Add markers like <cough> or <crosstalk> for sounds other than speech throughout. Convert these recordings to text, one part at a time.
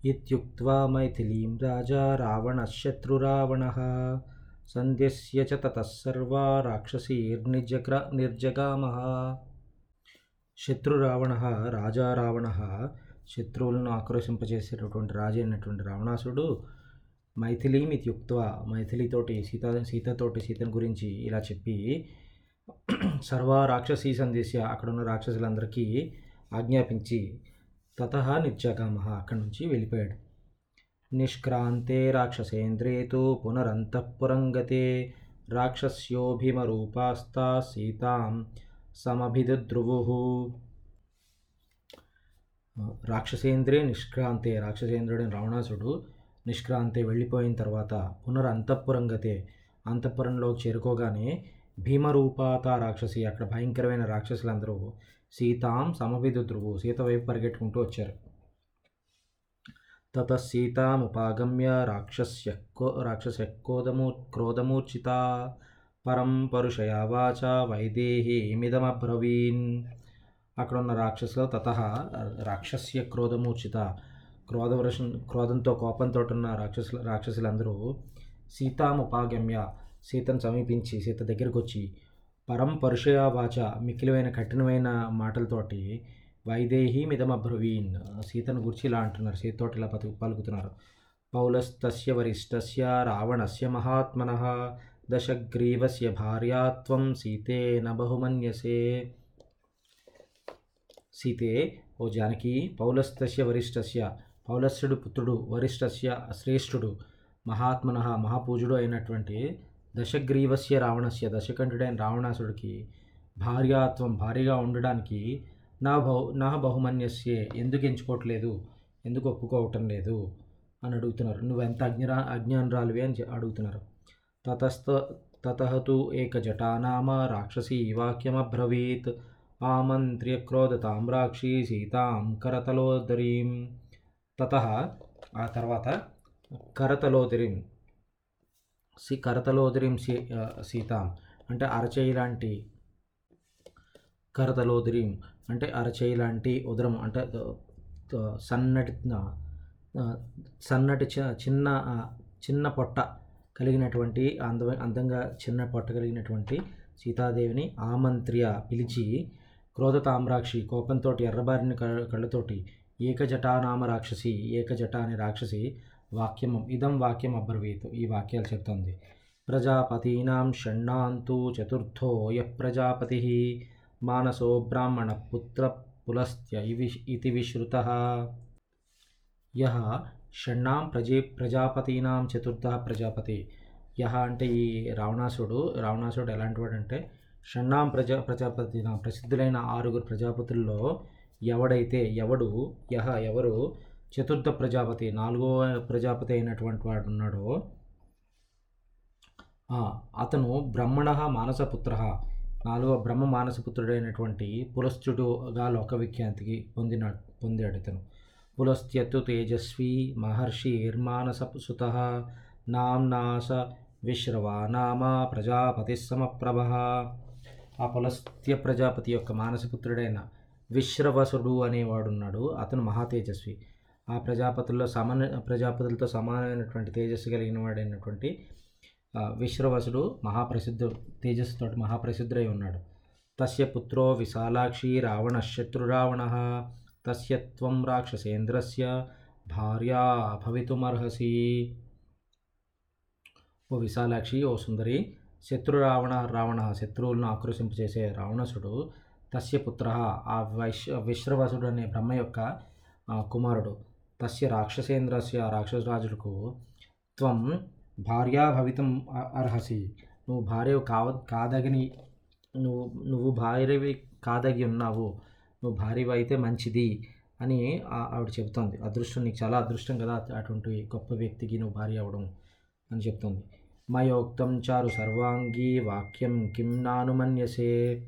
ఇత్యుక్త్వా మైథిలీం రాజా రావణశత్రురావణ సంధ్య చ తతసర్వా రాక్షసీర్నిజగ్ర నిర్జగామः శత్రురావణ రాజా రావణ శత్రువులను ఆక్రోశింపజేసేటటువంటి రాజు అయినటువంటి రావణాసుడు మైథిలీం ఇత్యుక్త్వా మైథిలితోటి సీత సీతతోటి సీతను గురించి ఇలా చెప్పి <clears throat> సర్వ రాక్షసీ సందేశ అక్కడ ఉన్న రాక్షసులందరికీ ఆజ్ఞాపించి తత నిర్జగామ అక్కడి నుంచి వెళ్ళిపోయాడు. నిష్క్రాంతే రాక్షసేంద్రే తు పునరంతఃపురంగతే రాక్షస్యోభిమరూపాస్తా సీతాం సమభిదుద్రువు. రాక్షసేంద్రే నిష్క్రాంతే రాక్షసేంద్రుడైన రావణాసుడు నిష్క్రాంతే వెళ్ళిపోయిన తర్వాత పునరంతఃపురంగతే అంతఃపురంలోకి చేరుకోగానే భీమరూపాత రాక్షసి అక్కడ భయంకరమైన రాక్షసులందరూ సీతాం సమభిదుద్రువు సీత వైపు పరిగెట్టుకుంటూ వచ్చారు. తత సీతాముపాగమ్య రాక్షస్య కో క్రోధమూ క్రోధమూర్చిత పరం పరుషయా వాచ వైదేహీమిదమబ్రవీన్ అక్కడ ఉన్న రాక్షసులు తత రాక్షస్య క్రోధమూర్చిత క్రోధవృష క్రోధంతో కోపంతో ఉన్న రాక్షసుల రాక్షసులందరూ సీతాముపాగమ్య సీతను సమీపించి సీత దగ్గరకు వచ్చి పరం పరుషయా వాచ మిక్కిలివైన కఠినమైన మాటలతోటి వైదేహి మిదమబ్రవీన్ సీతను గురించి ఇలా అంటున్నారు. సీతతోటి ఇలా పలు పలుకుతున్నారు. పౌలస్తస్య వరిష్టస్య రావణస్య మహాత్మన దశగ్రీవస్య భార్యాత్వం సీతే బహుమన్యసే. సీతే ఓ జానకి పౌలస్తస్య వరిష్టస్య పౌలస్యుడు పుత్రుడు వరిష్టస్య శ్రేష్ఠుడు మహాత్మన మహాపూజుడు అయినటువంటి దశగ్రీవస్య రావణస్య దశకంఠుడైన రావణాసుడికి భార్యాత్వం భారీగా ఉండడానికి నా బహు నా బహుమన్యస్యే ఎందుకు ఎంచుకోవట్లేదు? ఎందుకు ఒప్పుకోవటం లేదు? అని అడుగుతున్నారు. నువ్వు ఎంత అజ్ఞరా అజ్ఞానరాలువే అని అడుగుతున్నారు. తతస్థ తతహతు ఏక నామ రాక్షసీ వాక్యమబ్రవీత్. ఆమంత్ర్య క్రోధతాం తామ్రాక్షి సీతాం కరతలోదరీం. తత ఆ తర్వాత కరతలోదరీం. C కరతలోదరీం see సీతాం. అంటే అరచేయి లాంటి కరతలోదరీం అంటే అరచేయి లాంటి ఉదరం అంటే సన్నటి సన్నటి చిన్న చిన్న పొట్ట కలిగినటువంటి అంద అందంగా చిన్న పొట్ట కలిగినటువంటి సీతాదేవిని ఆమంత్రియ పిలిచి క్రోధ తామ్రాక్షి కోపంతో ఎర్రబారిన కళ్ళతోటి ఏకజటానామ రాక్షసి ఏకజట అనే రాక్షసి వాక్యం ఇదం వాక్యం అబ్రవీత్ ఈ వాక్యాలు చెప్తుంది. ప్రజాపతీనాం షణ్ణాంతు చతుర్థో య ప్రజాపతి మానసో బ్రాహ్మణ పుత్ర పులస్త్య ఇవి ఇది విశ్రుత. యహ షణ్ణాం ప్రజే ప్రజాపతీనాం చతుర్థ ప్రజాపతి. యహ అంటే ఈ రావణాసుడు రావణాసుడు ఎలాంటి అంటే షణ్ణాం ప్రజా ప్రజాపతినాం ప్రసిద్ధులైన ఆరుగురు ప్రజాపతుల్లో ఎవడైతే ఎవడు యహ ఎవరు చతుర్థ ప్రజాపతి నాలుగో ప్రజాపతి అయినటువంటి వాడు ఉన్నాడో. అతను బ్రహ్మణ మానసపుత్ర నాలుగో బ్రహ్మ మానసపుత్రుడైనటువంటి పులశ్చుడుగా లోక విఖ్యాతికి పొందిన పొందాడు ఇతను. పులస్త్యత్తు తేజస్వి మహర్షిర్మానససుత నామ్నాస విశ్రవ నామ ప్రజాపతి సమప్రభ. ఆ పులస్త్య ప్రజాపతి యొక్క మానసపుత్రుడైన విశ్రవసుడు అనేవాడున్నాడు అతను మహాతేజస్వి ఆ ప్రజాపతుల్లో సమాన ప్రజాపతులతో సమానమైనటువంటి తేజస్సు కలిగిన వాడైనటువంటి ఆ, విశ్రవసుడు మహాప్రసిద్ధు తేజస్సుతో మహాప్రసిద్ధుడై ఉన్నాడు. తస్య పుత్రో విశాలాక్షి రావణ శత్రురావణ తస్య త్వం రాక్షసేంద్రస్య భార్యా భవితుమర్హసి. ఓ విశాలాక్షి ఓ సుందరి శత్రు రావణ రావణ శత్రువులను ఆక్రోశింపచేసే రావణసుడు తస్య పుత్ర ఆ వైశ్ విశ్రవసుడు అనే బ్రహ్మ యొక్క కుమారుడు. తస్య రాక్షసేంద్రస్య రాక్షసరాజులకు త్వం భార్యా భవితం అ- అర్హసి. నువ్వు భార్య కావ కాదగిని నువ్వు నువ్వు భార్యవి కాదగి ఉన్నావు. నువ్వు భార్యవి అయితే మంచిది అని ఆవిడ చెప్తోంది అదృష్టం నీకు చాలా అదృష్టం కదా అటువంటి గొప్ప వ్యక్తికి నువ్వు భార్య అవ్వడం అని చెప్తోంది. మయోక్తం చారు సర్వాంగి వాక్యం కిం నానుమన్యసే.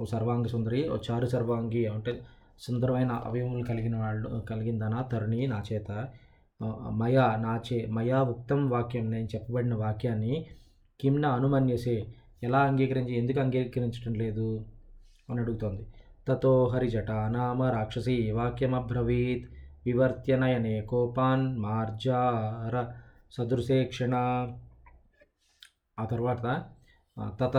ఓ సర్వాంగ సుందరి ఓ చారు సర్వాంగి అంటే సుందరమైన అవయవములు కలిగిన వాళ్ళు కలిగిందనా తరుణి నా చేత మయా నా చే మయా ఉక్తం వాక్యం నేను చెప్పబడిన వాక్యాన్ని కిమ్న అనుమన్యసే ఎలా అంగీకరించి ఎందుకు అంగీకరించడం లేదు? అని అడుగుతోంది. తతో హరిజట నామ రాక్షసి వాక్యమబ్రవీత్ వివర్త్యనయనే కోపాన్ మార్జార సదృశేక్షణ ఆ తర్వాత తత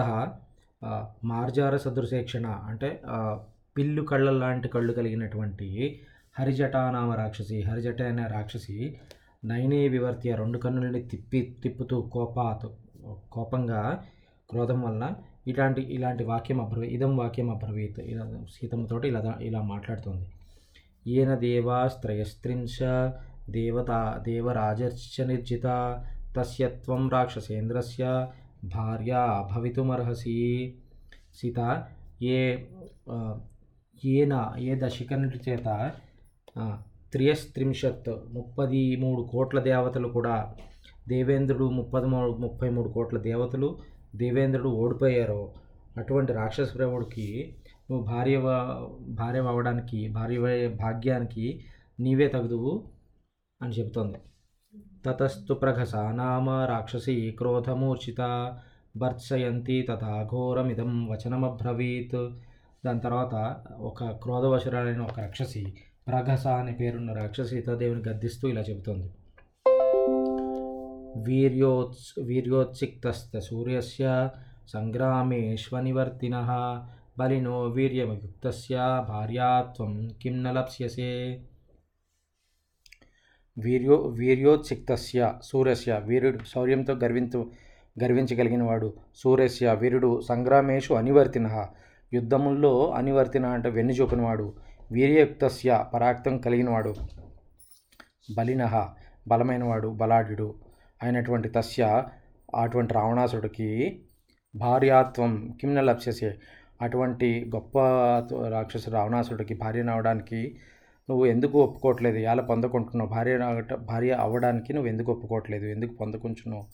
మార్జార సదృశేక్షణ అంటే పిల్లు కళ్ళ లాంటి కళ్ళు కలిగినటువంటి హరిజటానామ రాక్షసి హరిజట అనే రాక్షసి నైనే ఆ రెండు కన్నులని తిప్పి తిప్పుతూ కోపాత్ కోపంగా క్రోధం వలన ఇలాంటి ఇలాంటి వాక్యం అప్రవీ ఇదం వాక్యం అబ్రవీత్. ఇలా సీతమ్మతోటి ఇలా ఇలా మాట్లాడుతుంది. ఈయన దేవాస్త్రయస్త్రింశ దేవత దేవరాజర్చ నిర్జిత తస్య త్వం రాక్షసేంద్రస్య భార్య భవితుమర్హసి. సీత ఏ ఈయన ఏ దశకనుడి చేత త్రియస్త్రింశత్ ముప్పది మూడు కోట్ల దేవతలు కూడా దేవేంద్రుడు ముప్పది మూడు ముప్పై మూడు కోట్ల దేవతలు దేవేంద్రుడు ఓడిపోయారో. అటువంటి రాక్షస ప్రభుడికి నువ్వు భార్య భార్య అవ్వడానికి భార్య భాగ్యానికి నీవే తగుదువు అని చెబుతోంది. తతస్తు ప్రఘస నామ రాక్షసి క్రోధమూర్ఛిత భర్త్సయంతి తథా ఘోరమిదం వచనమబ్రవీత్. దాని తర్వాత ఒక క్రోధవశురాలైన ఒక రాక్షసి ప్రగస అనే పేరున్న రాక్షసి సీతాదేవిని గద్దిస్తూ ఇలా చెబుతోంది. వీర్యోత్స్ వీర్యోత్సిక్తస్త సూర్యస్య సంగ్రామేష్వనివర్తిన బలినో వీర్యమయుక్తస్య భార్యాత్వం కిం న లప్స్యసే. వీర్యో వీర్యోత్సిక్తస్య సూర్యస్య వీరుడు శౌర్యంతో గర్వించు గర్వించగలిగిన వాడు సూర్యస్య వీరుడు సంగ్రామేషు అనివర్తిన యుద్ధముల్లో అనివర్తిన అంటే వెన్ను చూపినవాడు వీర్యయుక్తస్య పరాక్తం కలిగినవాడు బలినహ బలమైనవాడు బలాఢ్యుడు అయినటువంటి తస్య అటువంటి రావణాసుడికి భార్యాత్వం కిమ్న లప్స్యసే? అటువంటి గొప్ప రాక్షసు రావణాసుడికి భార్య అవడానికి నువ్వు ఎందుకు ఒప్పుకోవట్లేదు? ఎలా పొందకుంటున్నావు? భార్య భార్య అవ్వడానికి నువ్వు ఎందుకు ఒప్పుకోవట్లేదు? ఎందుకు పొందకుంటున్నావు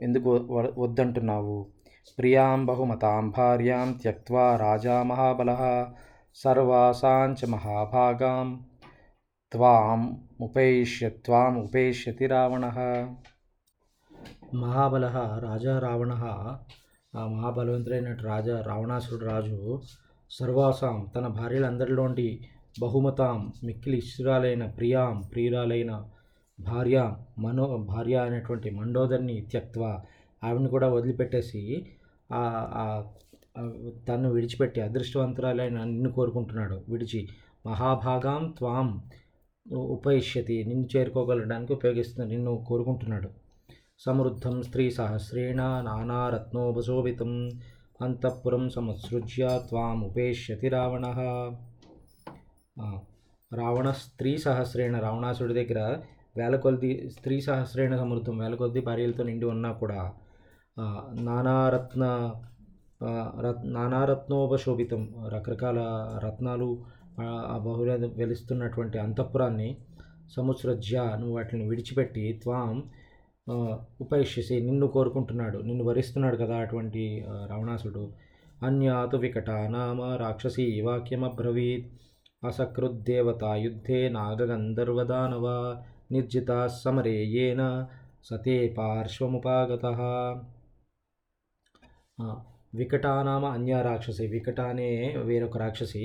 ఎందుకు వద్దంటున్నావు? ప్రియాం బహుమతాం భార్యాం త్యక్వా రాజా మహాబల సర్వాసాంచ మహాభాగాం త్వాం ఉపేష్య త్వాం ఉపేష్యతి రావణ మహాబల రాజా రావణ ఆ మహాబలవంతుడైన రాజా రావణాసురుడు రాజు సర్వాసాం తన భార్యలందరిలోంటి బహుమతాం మిక్కిలి ఇష్టరాలైన ప్రియాం ప్రియురాలైన భార్య మనో భార్య అనేటువంటి మండోదరిని త్యక్త్వ ఆవిడని కూడా వదిలిపెట్టేసి తను విడిచిపెట్టి అదృష్టవంతురాలైన నిన్ను కోరుకుంటున్నాడు. విడిచి మహాభాగాం త్వాం ఉపయిష్యతి నిన్ను చేరుకోగలడానికి ఉపయోగిస్తున్నాడు నిన్ను కోరుకుంటున్నాడు. సమృద్ధం స్త్రీ సహస్రేణ నానారత్నోపశోభితం. అంతఃపురం సమసృజ్య త్వాం ఉపేష్యతి రావణ. రావణ స్త్రీ సహస్రేణ రావణాసుడి దగ్గర వేల కొద్ది స్త్రీ సహస్రేణ సమృద్ధం వేల కొద్ది భార్యలతో నిండి ఉన్నా కూడా నానారత్న రత్ నానారత్నోపశోభితం రకరకాల రత్నాలు బహుళ వెలుస్తున్నటువంటి అంతఃపురాన్ని సముత్సృజ్య నువ్వు వాటిని విడిచిపెట్టి త్వాం ఉపేక్షిసి నిన్ను కోరుకుంటున్నాడు నిన్ను వరిస్తున్నాడు కదా అటువంటి రావణాసుడు అన్యాతు వికట నామ రాక్షసి వాక్యమబ్రవీత్ అసకృద్దేవత యుద్ధే నాగగంధర్వదానవ నిర్జిత సమరే ఏన సతే పార్శ్వముపాగత. వికటానామ అన్య రాక్షసి వికట అనే వేరొక రాక్షసి.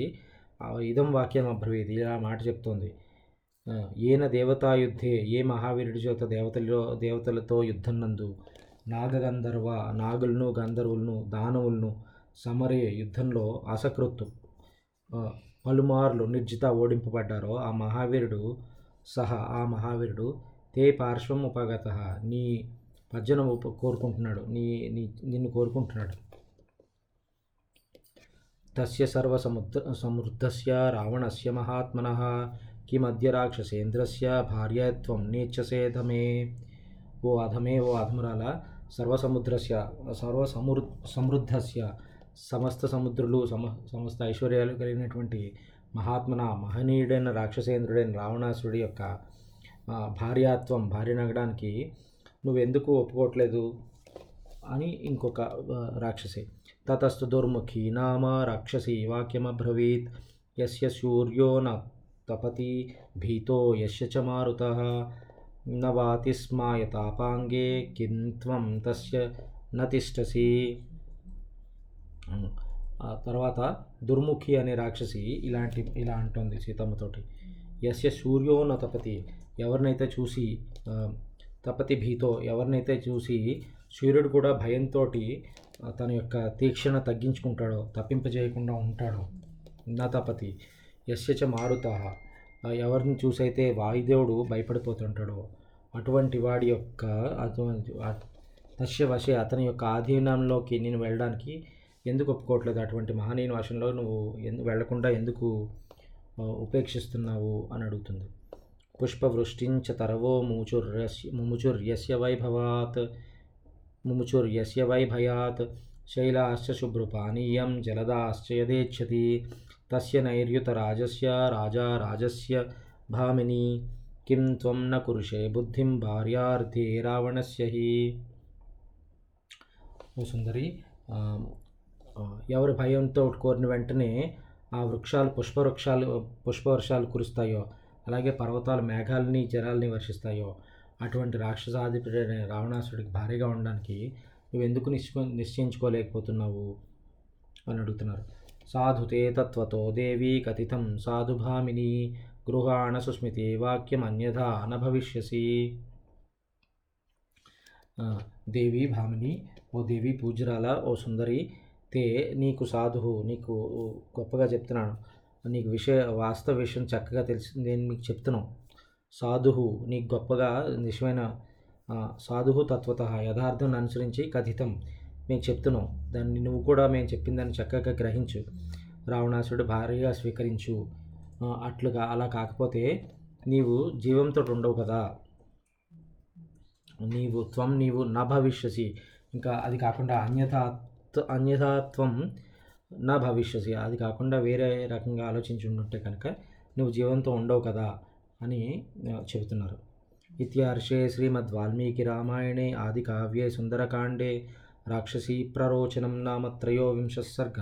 ఇదం వాక్యం అబ్రవీది ఇలా మాట చెప్తోంది. ఏన దేవతాయుద్ధే ఏ మహావీరుడి చేత దేవతలో దేవతలతో యుద్ధం నందు నాగగంధర్వ నాగులను గంధర్వులను దానవులను సమరే యుద్ధంలో అసకృత్తు. పలుమార్లు నిర్జిత ఓడింపబడ్డారో ఆ మహావీరుడు సహా ఆ మహావీరుడు తే పార్శ్వం ఉపగత నీ భజన కోరుకుంటున్నాడు. నీ నీ నిన్ను కోరుకుంటున్నాడు. తస్య సర్వ సముద్ర సమృద్ధస్య రావణస్య మహాత్మన కిమద్య రాక్షసేంద్రస్య భార్యత్వం నేచ్చసేధమే ఓ అధమే ఓ అధమురాల సర్వసముద్రస్య సర్వసమృ సమృద్ధస్య సమస్త సముద్రులు సమ సమస్త ఐశ్వర్యాలు కలిగినటువంటి మహాత్మన మహనీయుడైన రాక్షసేంద్రుడైన రావణాసురుడి యొక్క భార్యాత్వం భార్య నగడానికి నువ్వెందుకు ఒప్పుకోవట్లేదు అని ఇంకొక రాక్షసి. తతస్తు దుర్ముఖి నామ రాక్షసి వాక్యమబ్రవీత్. యస్య సూర్యో న తపతి భీతో యస్య చ మారుత. నవాతి వాతి స్మాయతాపాంగే కిం త్వం తస్య న తిష్టసి తర్వాత దుర్ముఖి అనే రాక్షసి ఇలాంటి ఇలా అంటుంది సీతమ్మతోటి యస్య సూర్యో నతపతి తపతి. ఎవరినైతే చూసి తపతి భీతో ఎవరినైతే చూసి సూర్యుడు కూడా భయంతో తన యొక్క తీక్షణ తగ్గించుకుంటాడో తప్పింపజేయకుండా ఉంటాడో. నా తపతి యస్య మారుత. ఎవరిని చూసైతే వాయుదేవుడు భయపడిపోతుంటాడో అటువంటి వాడి యొక్క అటువంటి తస్య వశే అతని యొక్క ఆధీనంలోకి నేను వెళ్ళడానికి ఎందుకు ఒప్పుకోవట్లేదు? అటువంటి మహనీయుని వశంలో నువ్వు ఎందు వెళ్ళకుండా ఎందుకు ఉపేక్షిస్తున్నావు? అని అడుగుతుంది. పుష్పవృష్టించ తరవో ముముచుర్యస్య ముముచుర్యస్య వైభవాత్ ముముచుర్యస్య వైభయాత్ శైలాశ్చ శుభ్రపానీయం జలదాశ్చ యదేచ్ఛతి తస్య నైర్యుతరాజస్య రాజా రాజస్య భామిని కిం త్వం న కురుషే బుద్ధిం భార్యార్థే రావణస్య హి ఓ సుందరి ఆ, ఆ, ఎవరి భయంతో కోరిన వెంటనే ఆ వృక్షాలు పుష్పవృక్షాలు పుష్పవర్షాలు కురుస్తాయో అలాగే పర్వతాలు మేఘాలని జలాలని వర్షిస్తాయో? అటువంటి రాక్షసాధిపతి రావణాసుడికి భారీగా ఉండడానికి నువ్వు ఎందుకు నిశ్చ నిశ్చయించుకోలేకపోతున్నావు? అని అడుగుతున్నారు. సాధుతే తత్వతో దేవి కథితం. సాధుభామిని గృహాణ సుస్మితి వాక్యం అన్యథా అనభవిష్యసి భవిష్యసి దేవి భామిని ఓ దేవి పూజరాల ఓ సుందరి తే నీకు సాధువు నీకు గొప్పగా చెప్తున్నాను. నీకు విషయ వాస్తవ విషయం చక్కగా తెలిసి నేను మీకు చెప్తున్నాను సాధువు నీకు గొప్పగా నిజమైన సాధువు తత్వత యథార్థం అనుసరించి కథితం. మేము చెప్తున్నాం దాన్ని నువ్వు కూడా మేము చెప్పిన దాన్ని చక్కగా గ్రహించు. రావణాసుడు భారీగా స్వీకరించు. అట్లుగా అలా కాకపోతే నీవు జీవంతో ఉండవు కదా. నీవు త్వం నీవు నా భవిష్యసి ఇంకా అది కాకుండా అన్యథా అన్యథాత్వం నా భవిష్యసి అది కాకుండా వేరే రకంగా ఆలోచించి ఉంటే కనుక నువ్వు జీవంతో ఉండవు కదా అని చెబుతున్నారు. ఇత్యార్షే శ్రీమద్ వాల్మీకి రామాయణే ఆది కావ్యే సుందరకాండే రాక్షసీ ప్రరోచనం నామ త్రయోవింశ సర్గ.